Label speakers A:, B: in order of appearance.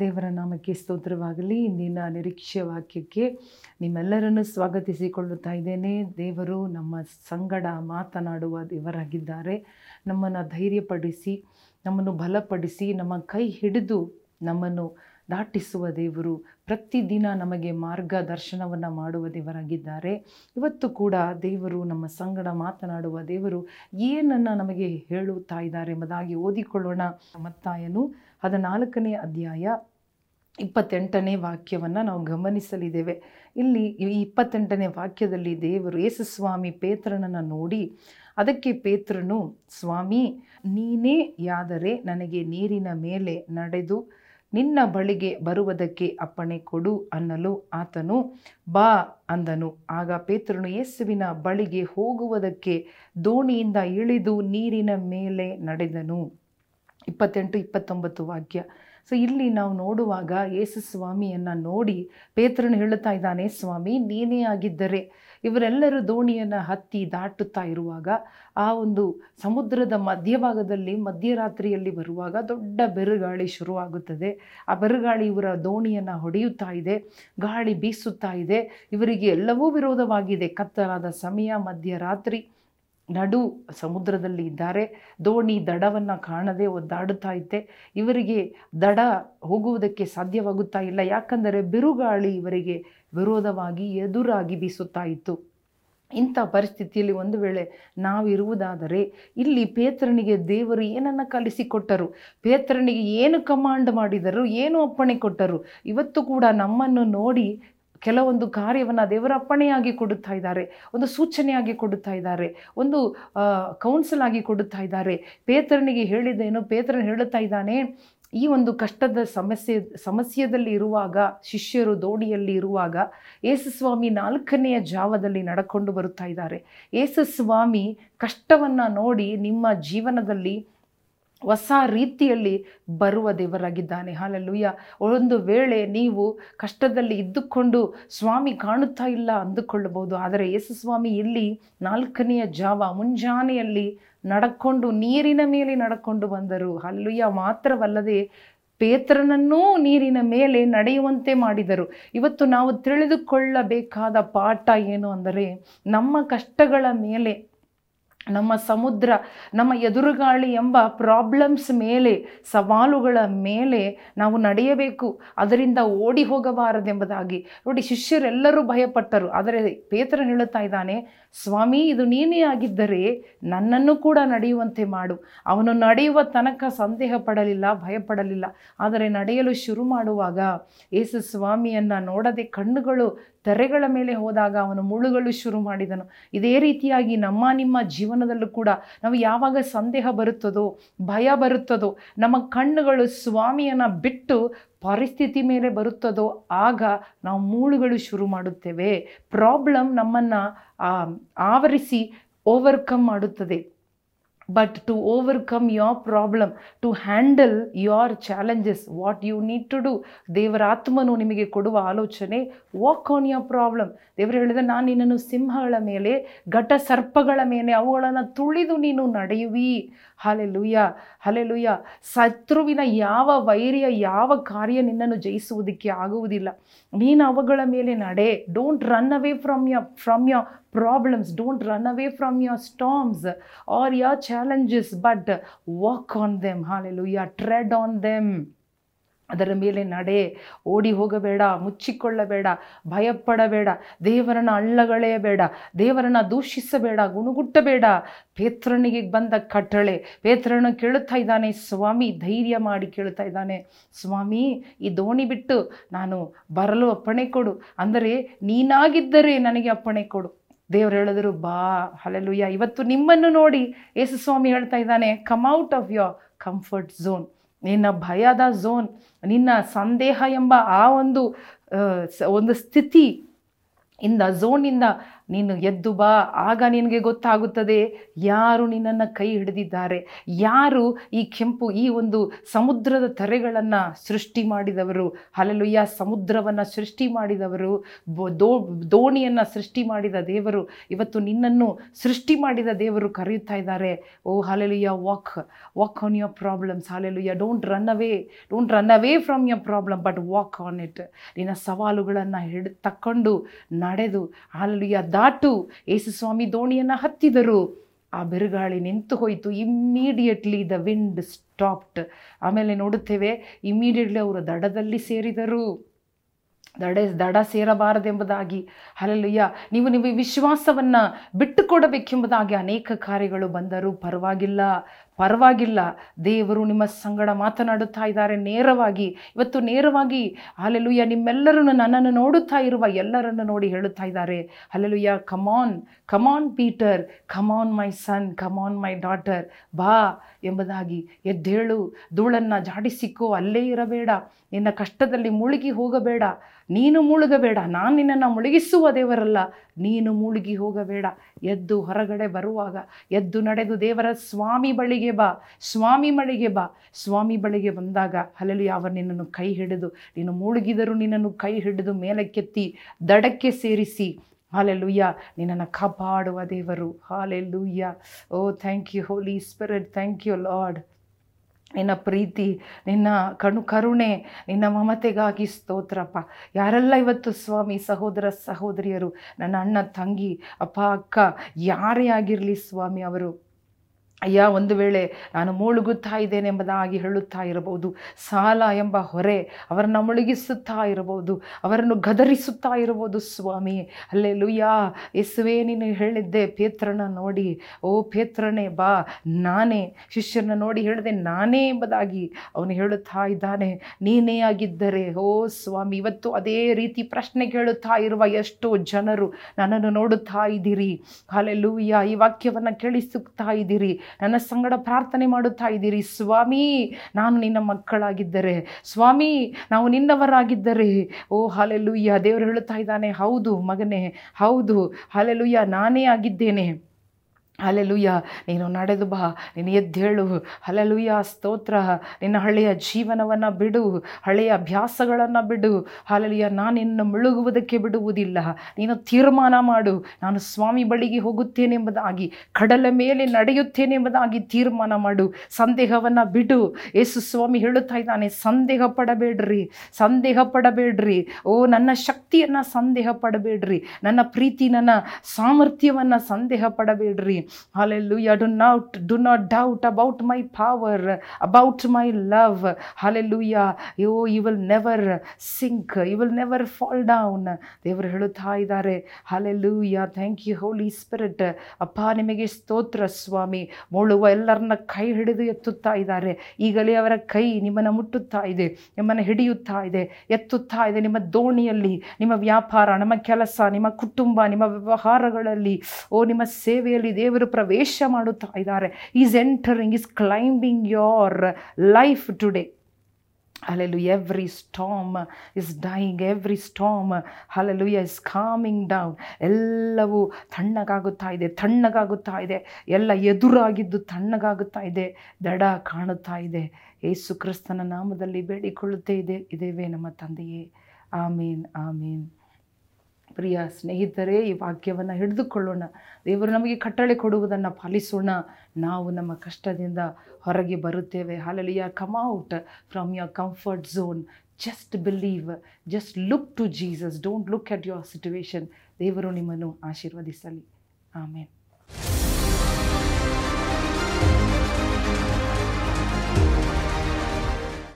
A: ದೇವರ ನಾಮಕ್ಕೆ ಸ್ತೋತ್ರವಾಗಲಿ, ಇಂದಿನ ನಿರೀಕ್ಷೆ ವಾಕ್ಯಕ್ಕೆ ನಿಮ್ಮೆಲ್ಲರನ್ನು ಸ್ವಾಗತಿಸಿಕೊಳ್ಳುತ್ತಾ ಇದ್ದೇನೆ. ದೇವರು ನಮ್ಮ ಸಂಗಡ ಮಾತನಾಡುವ ದೇವರಾಗಿದ್ದಾರೆ. ನಮ್ಮನ್ನು ಧೈರ್ಯಪಡಿಸಿ, ನಮ್ಮನ್ನು ಬಲಪಡಿಸಿ, ನಮ್ಮ ಕೈ ಹಿಡಿದು ನಮ್ಮನ್ನು ದಾಟಿಸುವ ದೇವರು ಪ್ರತಿದಿನ ನಮಗೆ ಮಾರ್ಗದರ್ಶನವನ್ನು ಮಾಡುವ ದೇವರಾಗಿದ್ದಾರೆ. ಇವತ್ತು ಕೂಡ ದೇವರು ನಮ್ಮ ಸಂಗಡ ಮಾತನಾಡುವ ದೇವರು ಏನನ್ನು ನಮಗೆ ಹೇಳುತ್ತಾ ಇದ್ದಾರೆ ಎಂಬುದಾಗಿ ಓದಿಕೊಳ್ಳೋಣ. ಮತ್ತಾಯನು ಹದಿನಾಲ್ಕನೇ ಅಧ್ಯಾಯ ಇಪ್ಪತ್ತೆಂಟನೇ ವಾಕ್ಯವನ್ನು ನಾವು ಗಮನಿಸಲಿದ್ದೇವೆ. ಇಲ್ಲಿ ಈ ಇಪ್ಪತ್ತೆಂಟನೇ ವಾಕ್ಯದಲ್ಲಿ ದೇವರು ಯೇಸುಸ್ವಾಮಿ ಪೇತ್ರನನ್ನು ನೋಡಿ ಅದಕ್ಕೆ ಪೇತ್ರನು, ಸ್ವಾಮಿ, ನೀನೇ ಯಾದರೆ ನನಗೆ ನೀರಿನ ಮೇಲೆ ನಡೆದು ನಿನ್ನ ಬಳಿಗೆ ಬರುವುದಕ್ಕೆ ಅಪ್ಪಣೆ ಕೊಡು ಅನ್ನಲು ಆತನು ಬಾ ಅಂದನು. ಆಗ ಪೇತ್ರನು ಯೇಸುವಿನ ಬಳಿಗೆ ಹೋಗುವುದಕ್ಕೆ ದೋಣಿಯಿಂದ ಇಳಿದು ನೀರಿನ ಮೇಲೆ ನಡೆದನು. ಇಪ್ಪತ್ತೆಂಟು, ಇಪ್ಪತ್ತೊಂಬತ್ತು ವಾಕ್ಯ. ಸೊ ಇಲ್ಲಿ ನಾವು ನೋಡುವಾಗ ಯೇಸು ಸ್ವಾಮಿಯನ್ನು ನೋಡಿ ಪೇತ್ರನು ಹೇಳುತ್ತಾ ಇದ್ದಾನೆ, ಸ್ವಾಮಿ, ನೀನೇ ಆಗಿದ್ದರೆ ಇವರೆಲ್ಲರೂ ದೋಣಿಯನ್ನು ಹತ್ತಿ ದಾಟುತ್ತಾ ಇರುವಾಗ ಆ ಒಂದು ಸಮುದ್ರದ ಮಧ್ಯಭಾಗದಲ್ಲಿ ಮಧ್ಯರಾತ್ರಿಯಲ್ಲಿ ಬರುವಾಗ ದೊಡ್ಡ ಬೆರುಗಾಳಿ ಶುರುವಾಗುತ್ತದೆ. ಆ ಬೆರುಗಾಳಿ ಇವರ ದೋಣಿಯನ್ನು ಹೊಡೆಯುತ್ತಾ ಇದೆ, ಗಾಳಿ ಬೀಸುತ್ತಾ ಇದೆ. ಇವರಿಗೆ ಎಲ್ಲವೂ ವಿರೋಧವಾಗಿದೆ. ಕತ್ತಲಾದ ಸಮಯ, ಮಧ್ಯರಾತ್ರಿ. ನಡು ಸಮುದ್ರದಲ್ಲಿ ಇದ್ದಾರೆ. ದೋಣಿ ದಡವನ್ನು ಕಾಣದೆ ಒದ್ದಾಡುತ್ತಾ ಇದ್ದೆ. ಇವರಿಗೆ ದಡ ಹೋಗುವುದಕ್ಕೆ ಸಾಧ್ಯವಾಗುತ್ತಾ ಇಲ್ಲ. ಯಾಕಂದರೆ ಬಿರುಗಾಳಿ ಇವರಿಗೆ ವಿರೋಧವಾಗಿ ಎದುರಾಗಿ ಬೀಸುತ್ತಾ ಇತ್ತು. ಇಂಥ ಪರಿಸ್ಥಿತಿಯಲ್ಲಿ ಒಂದು ವೇಳೆ ನಾವಿರುವುದಾದರೆ ಇಲ್ಲಿ ಪೇತ್ರನಿಗೆ ದೇವರು ಏನನ್ನು ಕಲಿಸಿಕೊಟ್ಟರು? ಪೇತ್ರನಿಗೆ ಏನು ಕಮಾಂಡ್ ಮಾಡಿದರು? ಏನು ಅಪ್ಪಣೆ ಕೊಟ್ಟರು? ಇವತ್ತು ಕೂಡ ನಮ್ಮನ್ನು ನೋಡಿ ಕೆಲವೊಂದು ಕಾರ್ಯವನ್ನು ದೇವರ ಅಪ್ಪಣೆಯಾಗಿ ಕೊಡುತ್ತಾ ಇದ್ದಾರೆ, ಒಂದು ಸೂಚನೆಯಾಗಿ ಕೊಡುತ್ತಾ ಇದ್ದಾರೆ, ಒಂದು ಕೌನ್ಸಿಲ್ ಆಗಿ ಕೊಡುತ್ತಾ ಇದ್ದಾರೆ. ಪೇತ್ರನಿಗೆ ಹೇಳಿದ್ದೇನು, ಪೇತ್ರನ ಹೇಳುತ್ತಾ ಇದ್ದಾನೆ, ಈ ಒಂದು ಕಷ್ಟದ ಸಮಸ್ಯೆ, ಸಮಸ್ಯೆಯಲ್ಲಿ ಇರುವಾಗ, ಶಿಷ್ಯರು ದೋಣಿಯಲ್ಲಿ ಇರುವಾಗ, ಯೇಸುಸ್ವಾಮಿ ನಾಲ್ಕನೆಯ ಜಾವದಲ್ಲಿ ನಡ್ಕೊಂಡು ಬರುತ್ತಾ ಇದ್ದಾರೆ. ಯೇಸುಸ್ವಾಮಿ ಕಷ್ಟವನ್ನು ನೋಡಿ ನಿಮ್ಮ ಜೀವನದಲ್ಲಿ ಹೊಸ ರೀತಿಯಲ್ಲಿ ಬರುವ ದೇವರಾಗಿದ್ದಾನೆ. ಹಾಲಲ್ಲೂಯ್ಯ ಒಂದು ವೇಳೆ ನೀವು ಕಷ್ಟದಲ್ಲಿ ಇದ್ದುಕೊಂಡು ಸ್ವಾಮಿ ಕಾಣುತ್ತಾ ಇಲ್ಲ ಅಂದುಕೊಳ್ಳಬಹುದು. ಆದರೆ ಯೇಸು ಸ್ವಾಮಿ ಇಲ್ಲಿ ನಾಲ್ಕನೆಯ ಜಾವ ಮುಂಜಾನೆಯಲ್ಲಿ ನಡಕೊಂಡು ನೀರಿನ ಮೇಲೆ ನಡ್ಕೊಂಡು ಬಂದರು. ಹಲ್ಲುಯ್ಯ ಮಾತ್ರವಲ್ಲದೆ ಪೇತ್ರನನ್ನೂ ನೀರಿನ ಮೇಲೆ ನಡೆಯುವಂತೆ ಮಾಡಿದರು. ಇವತ್ತು ನಾವು ತಿಳಿದುಕೊಳ್ಳಬೇಕಾದ ಪಾಠ ಏನು ಅಂದರೆ ನಮ್ಮ ಕಷ್ಟಗಳ ಮೇಲೆ ನಮ್ಮ ಸಮುದ್ರ, ನಮ್ಮ ಎದುರುಗಾಳಿ ಎಂಬ ಪ್ರಾಬ್ಲಮ್ಸ್ ಮೇಲೆ, ಸವಾಲುಗಳ ಮೇಲೆ ನಾವು ನಡೆಯಬೇಕು. ಅದರಿಂದ ಓಡಿ ಹೋಗಬಾರದೆಂಬುದಾಗಿ. ನೋಡಿ, ಶಿಷ್ಯರೆಲ್ಲರೂ ಭಯಪಟ್ಟರು. ಆದರೆ ಪೇತ್ರ ಹೇಳುತ್ತಾ ಇದ್ದಾನೆ, ಸ್ವಾಮಿ, ಇದು ನೀನೇ ಆಗಿದ್ದರೆ ನನ್ನನ್ನು ಕೂಡ ನಡೆಯುವಂತೆ ಮಾಡು. ಅವನು ನಡೆಯುವ ತನಕ ಸಂದೇಹ ಪಡಲಿಲ್ಲ, ಭಯಪಡಲಿಲ್ಲ. ಆದರೆ ನಡೆಯಲು ಶುರು ಮಾಡುವಾಗ ಯೇಸು ಸ್ವಾಮಿಯನ್ನು ನೋಡದೆ ಕಣ್ಣುಗಳು ತೆರೆಗಳ ಮೇಲೆ ಹೋದಾಗ ಅವನು ಮುಳುಗಳು ಶುರು ಮಾಡಿದನು. ಇದೇ ರೀತಿಯಾಗಿ ನಮ್ಮ ನಿಮ್ಮ ಜೀವನದಲ್ಲೂ ಕೂಡ ನಾವು ಯಾವಾಗ ಸಂದೇಹ ಬರುತ್ತದೋ, ಭಯ ಬರುತ್ತದೋ, ನಮ್ಮ ಕಣ್ಣುಗಳು ಸ್ವಾಮಿಯನ್ನು ಬಿಟ್ಟು ಪರಿಸ್ಥಿತಿ ಮೇಲೆ ಬರುತ್ತದೋ, ಆಗ ನಾವು ಮೂಳುಗಳು ಶುರು ಮಾಡುತ್ತೇವೆ. ಪ್ರಾಬ್ಲಮ್ ನಮ್ಮನ್ನು ಆವರಿಸಿ ಓವರ್ಕಮ್ ಮಾಡುತ್ತದೆ. But to overcome your problem to handle your challenges what you need to do ದೇವರ ಆತ್ಮನು ನಿಮಗೆ ಕೊಡುವ ಆಲೋಚನೆ ವಾಕ್ ಆನ್ ಯೋರ್ ಪ್ರಾಬ್ಲಮ್ ದೇವರು ಹೇಳಿದ, ನಾನು ನಿನ್ನನ್ನು ಸಿಂಹಗಳ ಮೇಲೆ ಘಟ ಸರ್ಪಗಳ ಮೇಲೆ, ಅವುಗಳನ್ನು ತುಳಿದು ನೀನು ನಡೆಯುವಿ. ಹಲೆ ಹಲೆಲುಯ್ಯ ಹಲೆಲುಯ್ಯ ಶತ್ರುವಿನ ಯಾವ ವೈರಿಯ, ಯಾವ ಕಾರ್ಯ ನಿನ್ನನ್ನು ಜಯಿಸುವುದಕ್ಕೆ ಆಗುವುದಿಲ್ಲ. ನೀನು ಅವುಗಳ ಮೇಲೆ ನಡೆ. Don't run away from you from your problems don't run away from your storms or your challenges but walk on them Hallelujah. Tread on them ಅದರ ಮೇಲೆ ನಡೆ. ಓಡಿ ಹೋಗಬೇಡ, ಮುಚ್ಚಿಕೊಳ್ಳಬೇಡ, ಭಯಪಡಬೇಡ ದೇವರನ್ನ ಅಳ್ಳಗಳೆಯಬೇಡ ದೇವರನ್ನ ದೂಷಿಸಬೇಡ, ಗುಣಗುಟ್ಟಬೇಡ. ಪೇತ್ರನಿಗೆ ಬಂದ ಕಟ್ಟಳೆ, ಪೇತ್ರನ ಕೇಳುತ್ತಾ ಇದ್ದಾನೆ, ಸ್ವಾಮಿ, ಧೈರ್ಯ ಮಾಡಿ, ಕೇಳುತ್ತಾ ಇದ್ದಾನೆ. ಸ್ವಾಮಿ, ಈ ದೋಣಿ ಬಿಟ್ಟು ನಾನು ಬರಲು ಅಪ್ಪಣೆ ಕೊಡು. ಅಂದರೆ ನೀನಾಗಿದ್ದರೆ ನನಗೆ ಅಪ್ಪಣೆ ಕೊಡು. ದೇವರು ಹೇಳಿದ್ರು, ಬಾ ಹಲಲುಯ್ಯ ಇವತ್ತು ನಿಮ್ಮನ್ನು ನೋಡಿ ಯೇಸು ಸ್ವಾಮಿ ಹೇಳ್ತಾ ಇದ್ದಾನೆ come out of your comfort zone ನಿನ್ನ ಭಯದ ಝೋನ್ ನಿನ್ನ ಸಂದೇಹ ಎಂಬ ಆ ಒಂದು ಒಂದು ಸ್ಥಿತಿ ಇಂದ ಝೋನಿಂದ ನೀನು ಎದ್ದು ಬಾ, ಆಗ ನಿನಗೆ ಗೊತ್ತಾಗುತ್ತದೆ ಯಾರು ನಿನ್ನನ್ನು ಕೈ ಹಿಡಿದಿದ್ದಾರೆ. ಯಾರು ಈ ಕೆಂಪು, ಈ ಒಂದು ಸಮುದ್ರದ ತೆರೆಗಳನ್ನು ಸೃಷ್ಟಿ ಮಾಡಿದವರು? ಹಲಲುಯ್ಯ ಸಮುದ್ರವನ್ನು ಸೃಷ್ಟಿ ಮಾಡಿದವರು ದೋ, ದೋಣಿಯನ್ನು ಸೃಷ್ಟಿ ಮಾಡಿದ ದೇವರು, ಇವತ್ತು ನಿನ್ನನ್ನು ಸೃಷ್ಟಿ ಮಾಡಿದ ದೇವರು ಕರೆಯುತ್ತಾ ಇದ್ದಾರೆ. ಓ hallelujah walk walk on your problems hallelujah don't run away don't run away from your problem but walk on it ನಿನ್ನ ಸವಾಲುಗಳನ್ನು ಹಿಡಿದು ತಕ್ಕೊಂಡು ನಡೆದು ಹಾಲೆಲುಯ್ಯ ದಾಟು. ಯೇಸುಸ್ವಾಮಿ ದೋಣಿಯನ್ನು ಹತ್ತಿದರು. ಆ ಬಿರುಗಾಳಿ ನಿಂತು ಹೋಯಿತು. ಇಮ್ಮಿಡಿಯೇಟ್ಲಿ ದ ವಿಂಡ್ ಸ್ಟಾಪ್ಡ್ ಆಮೇಲೆ ನೋಡುತ್ತೇವೆ ಇಮ್ಮಿಡಿಯೇಟ್ಲಿ ಅವರು ದಡದಲ್ಲಿ ಸೇರಿದರು. ದಡ ದಡ ಸೇರಬಾರದೆಂಬುದಾಗಿ. ಅಲ್ಲಲ್ಲಯ್ಯ ನೀವು ನಿಮ್ಮ ವಿಶ್ವಾಸವನ್ನು ಬಿಟ್ಟುಕೊಡಬೇಕೆಂಬುದಾಗಿ ಅನೇಕ ಕಾರ್ಯಗಳು ಬಂದರೂ ಪರವಾಗಿಲ್ಲ. ಪರವಾಗಿಲ್ಲ. ದೇವರು ನಿಮ್ಮ ಸಂಗಡ ಮಾತನಾಡುತ್ತಾ ಇದ್ದಾರೆ. ನೇರವಾಗಿ, ಇವತ್ತು ನೇರವಾಗಿ ಅಲ್ಲೆಲುಯ್ಯ ನಿಮ್ಮೆಲ್ಲರನ್ನು ನನ್ನನ್ನು ನೋಡುತ್ತಾ ಇರುವ ಎಲ್ಲರನ್ನು ನೋಡಿ ಹೇಳುತ್ತಾ ಇದ್ದಾರೆ. Hallelujah come on come on Peter come on my son come on my daughter ಬಾ ಎಂಬುದಾಗಿ ಎದ್ದೇಳು. ಧೂಳನ್ನು ಜಾಡಿಸಿಕೋ ಅಲ್ಲೇ ಇರಬೇಡ. ನಿನ್ನ ಕಷ್ಟದಲ್ಲಿ ಮುಳುಗಿ ಹೋಗಬೇಡ. ನೀನು ಮುಳುಗಬೇಡ. ನಾನು ನಿನ್ನನ್ನು ಮುಳುಗಿಸುವ ದೇವರಲ್ಲ. ನೀನು ಮುಳುಗಿ ಹೋಗಬೇಡ. ಎದ್ದು ಹೊರಗಡೆ ಬರುವಾಗ, ಎದ್ದು ನಡೆದು ದೇವರ ಸ್ವಾಮಿ ಬಳಿಗೆ ಬಾ, ಸ್ವಾಮಿ ಮಳಿಗೆ ಬಾ. ಸ್ವಾಮಿ ಬಳಿಗೆ ಬಂದಾಗ ಅಲ್ಲಲ್ಲಿ ಅವರು ನಿನ್ನನ್ನು ಕೈ ಹಿಡಿದು, ನೀನು ಮುಳುಗಿದರೂ ನಿನ್ನನ್ನು ಕೈ ಹಿಡಿದು ಮೇಲಕ್ಕೆತ್ತಿ, ದಡಕ್ಕೆ ಸೇರಿಸಿ. ಹಾಲೆಲ್ಲುಯ್ಯ ನಿನ್ನನ್ನು ಕಾಪಾಡುವ ದೇವರು. Hallelujah oh thank you Holy Spirit thank you Lord ನಿನ್ನ ಪ್ರೀತಿ, ನಿನ್ನ ಕಣು ಕರುಣೆ, ನಿನ್ನ ಮಮತೆಗಾಗಿ ಸ್ತೋತ್ರಪ್ಪ. ಯಾರೆಲ್ಲ ಇವತ್ತು ಸ್ವಾಮಿ, ಸಹೋದರ, ಸಹೋದರಿಯರು, ನನ್ನ ಅಣ್ಣ, ತಂಗಿ, ಅಪ್ಪ, ಅಕ್ಕ, ಯಾರೇ ಆಗಿರಲಿ ಸ್ವಾಮಿ ಅವರು ಅಯ್ಯ, ಒಂದು ವೇಳೆ ನಾನು ಮುಳುಗುತ್ತಾ ಇದ್ದೇನೆ ಎಂಬುದಾಗಿ ಹೇಳುತ್ತಾ ಇರಬಹುದು. ಸಾಲ ಎಂಬ ಹೊರೆ ಅವರನ್ನು ಮುಳುಗಿಸುತ್ತಾ ಇರಬಹುದು. ಅವರನ್ನು ಗದರಿಸುತ್ತಾ ಇರಬಹುದು, ಸ್ವಾಮಿ. ಅಲ್ಲೇ ಲುಯ್ಯ ಯೇಸುವೆ, ನೀನು ಹೇಳಿದ್ದೆ, ಪೇತ್ರನ ನೋಡಿ. ಓ ಪೇತ್ರನೇ, ಬಾ. ನಾನೇ. ಶಿಷ್ಯನ ನೋಡಿ ಹೇಳಿದೆ ನಾನೇ ಎಂಬುದಾಗಿ ಅವನು ಹೇಳುತ್ತಾ ಇದ್ದಾನೆ. ನೀನೇ ಆಗಿದ್ದರೆ, ಓ ಸ್ವಾಮಿ, ಇವತ್ತು ಅದೇ ರೀತಿ ಪ್ರಶ್ನೆ ಕೇಳುತ್ತಾ ಇರುವ ಎಷ್ಟೋ ಜನರು ನನ್ನನ್ನು ನೋಡುತ್ತಾ ಇದ್ದೀರಿ. ಅಲ್ಲೇ ಲೂಯ್ಯ ಈ ವಾಕ್ಯವನ್ನು ಕೇಳಿಸುತ್ತಾ ಇದ್ದೀರಿ. ನನ್ನ ಸಂಗಡ ಪ್ರಾರ್ಥನೆ ಮಾಡುತ್ತಾ ಇದ್ದೀರಿ. ಸ್ವಾಮಿ, ನಾನು ನಿನ್ನ ಮಕ್ಕಳಾಗಿದ್ದರೆ. ಸ್ವಾಮಿ, ನಾವು ನಿನ್ನವರಾಗಿದ್ದರೆ. ಓ ಹಾಲೆಲ್ಲುಯ್ಯ ದೇವರು ಹೇಳುತ್ತಾ ಇದ್ದಾನೆ. ಹೌದು ಮಗನೇ, ಹೌದು. ಹಾಲೆಲ್ಲುಯ್ಯ ನಾನೇ ಆಗಿದ್ದೇನೆ. ಹಲೆಲುಯ್ಯ ನೀನು ನಡೆದು ಬಾ, ನೀನು ಎದ್ದೇಳು ಹಲೆಲುಯ್ಯ ಸ್ತೋತ್ರ. ನಿನ್ನ ಹಳೆಯ ಜೀವನವನ್ನು ಬಿಡು, ಹಳೆಯ ಅಭ್ಯಾಸಗಳನ್ನು ಬಿಡು. ಹಾಲೆಲುಯ್ಯ ನಾನು ನಿನ್ನ ಮುಳುಗುವುದಕ್ಕೆ ಬಿಡುವುದಿಲ್ಲ. ನೀನು ತೀರ್ಮಾನ ಮಾಡು. ನಾನು ಸ್ವಾಮಿ ಬಳಿಗೆ ಹೋಗುತ್ತೇನೆ ಎಂಬುದಾಗಿ, ಕಡಲ ಮೇಲೆ ನಡೆಯುತ್ತೇನೆ ಎಂಬುದಾಗಿ ತೀರ್ಮಾನ ಮಾಡು. ಸಂದೇಹವನ್ನು ಬಿಡು. ಯೇಸು ಸ್ವಾಮಿ ಹೇಳುತ್ತಾ ಇದ್ದಾನೆ, ಸಂದೇಹ ಪಡಬೇಡ್ರಿ ಸಂದೇಹ ಪಡಬೇಡ್ರಿ. ಓ, ನನ್ನ ಶಕ್ತಿಯನ್ನು ಸಂದೇಹ ಪಡಬೇಡ್ರಿ. ನನ್ನ ಪ್ರೀತಿ, ನನ್ನ ಸಾಮರ್ಥ್ಯವನ್ನು ಸಂದೇಹ ಪಡಬೇಡ್ರಿ. Hallelujah. Do not, do not doubt about my power, about my love. Hallelujah. Yo you will never sink. You will never fall down. ದೇವರು ಹೇಳುತ್ತಾ ಇದ್ದಾರೆ hallelujah thank you Holy Spirit ಅಪ್ಪ ನಿಮಗೆ ಸ್ತೋತ್ರ ಸ್ವಾಮಿ ಮುಳುವ ಎಲ್ಲರನ್ನ ಕೈ ಹಿಡಿದು ಎತ್ತುತ್ತಾ ಇದ್ದಾರೆ ಈಗಲೇ ಅವರ ಕೈ ನಿಮ್ಮನ್ನು ಮುಟ್ಟುತ್ತಾ ಇದೆ ನಿಮ್ಮನ್ನು ಹಿಡಿಯುತ್ತಾ ಇದೆ ಎತ್ತುತ್ತಾ ಇದೆ ನಿಮ್ಮ ದೋಣಿಯಲ್ಲಿ ನಿಮ್ಮ ವ್ಯಾಪಾರ ನಮ್ಮ ಕೆಲಸ ನಿಮ್ಮ ಕುಟುಂಬ ನಿಮ್ಮ ವ್ಯವಹಾರಗಳಲ್ಲಿ ಓ ನಿಮ್ಮ ಸೇವೆಯಲ್ಲಿ ದೇವರು ಪ್ರವೇಶ ಮಾಡುತ್ತಾ ಇದ್ದಾರೆ is entering is climbing your life today Hallelujah. Every storm is dying. Every storm, hallelujah, is calming down. ಎಲ್ಲವೂ ತಣ್ಣಗಾಗುತ್ತಾ ಇದೆ ತಣ್ಣಗಾಗುತ್ತಾ ಇದೆ ಎಲ್ಲ ಎದುರಾಗಿದ್ದು ತಣ್ಣಗಾಗುತ್ತಾ ಇದೆ ದಡ ಕಾಣುತ್ತಾ ಇದೆ ಯೇಸು ಕ್ರಿಸ್ತನ ನಾಮದಲ್ಲಿ ಬೇಡಿಕೊಳ್ಳುತ್ತೇ ಇದೆ ಇದೇವೆ ನಮ್ಮ ತಂದೆಯೇ ಆಮೀನ್ ಆಮೀನ್ ಪ್ರಿಯ ಸ್ನೇಹಿತರೇ, ಈ ವಾಕ್ಯವನ್ನು ಹಿಡಿದುಕೊಳ್ಳೋಣ. ದೇವರು ನಮಗೆ ಕಟ್ಟಳೆ ಕೊಡುವುದನ್ನು ಪಾಲಿಸೋಣ. ನಾವು ನಮ್ಮ ಕಷ್ಟದಿಂದ ಹೊರಗೆ ಬರುತ್ತೇವೆ. Hallelujah come out from your comfort zone just believe just look to Jesus don't look at your situation ದೇವರು ನಿಮ್ಮನ್ನು ಆಶೀರ್ವದಿಸಲಿ. ಆಮೇಲೆ